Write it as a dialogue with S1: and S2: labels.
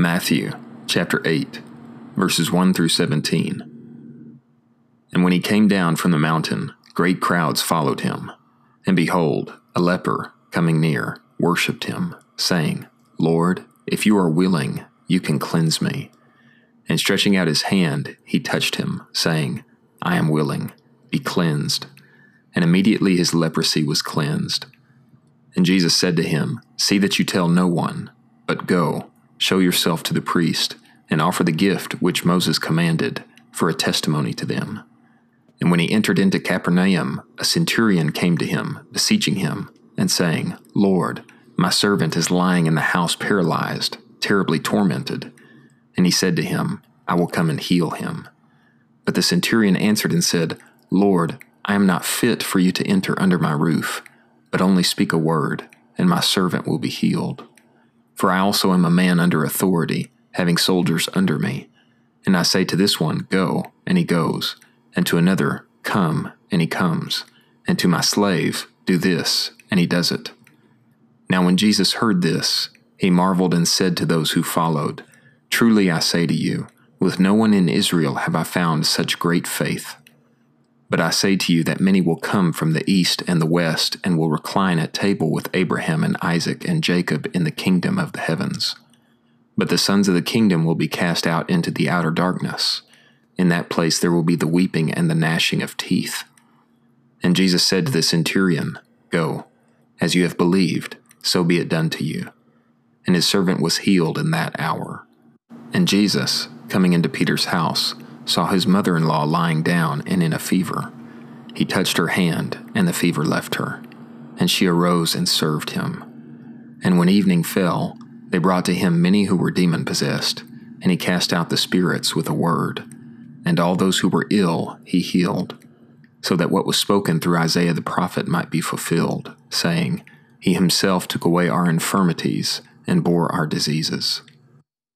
S1: Matthew chapter 8, verses 1 through 17. And when he came down from the mountain, great crowds followed him. And behold, a leper, coming near, worshipped him, saying, Lord, if you are willing, you can cleanse me. And stretching out his hand, he touched him, saying, I am willing, be cleansed. And immediately his leprosy was cleansed. And Jesus said to him, See that you tell no one, but go, show yourself to the priest, and offer the gift which Moses commanded, for a testimony to them. And when he entered into Capernaum, a centurion came to him, beseeching him, and saying, Lord, my servant is lying in the house paralyzed, terribly tormented. And he said to him, I will come and heal him. But the centurion answered and said, Lord, I am not fit for you to enter under my roof, but only speak a word, and my servant will be healed. For I also am a man under authority, having soldiers under me. And I say to this one, Go, and he goes, and to another, Come, and he comes, and to my slave, Do this, and he does it. Now when Jesus heard this, he marveled and said to those who followed, Truly I say to you, with no one in Israel have I found such great faith. But I say to you that many will come from the east and the west and will recline at table with Abraham and Isaac and Jacob in the kingdom of the heavens. But the sons of the kingdom will be cast out into the outer darkness. In that place there will be the weeping and the gnashing of teeth. And Jesus said to the centurion, Go, as you have believed so be it done to you. And his servant was healed in that hour. And Jesus, coming into Peter's house, saw his mother in law lying down and in a fever. He touched her hand, and the fever left her, and she arose and served him. And when evening fell, they brought to him many who were demon possessed, and he cast out the spirits with a word. And all those who were ill he healed, so that what was spoken through Isaiah the prophet might be fulfilled, saying, he himself took away our infirmities and bore our diseases.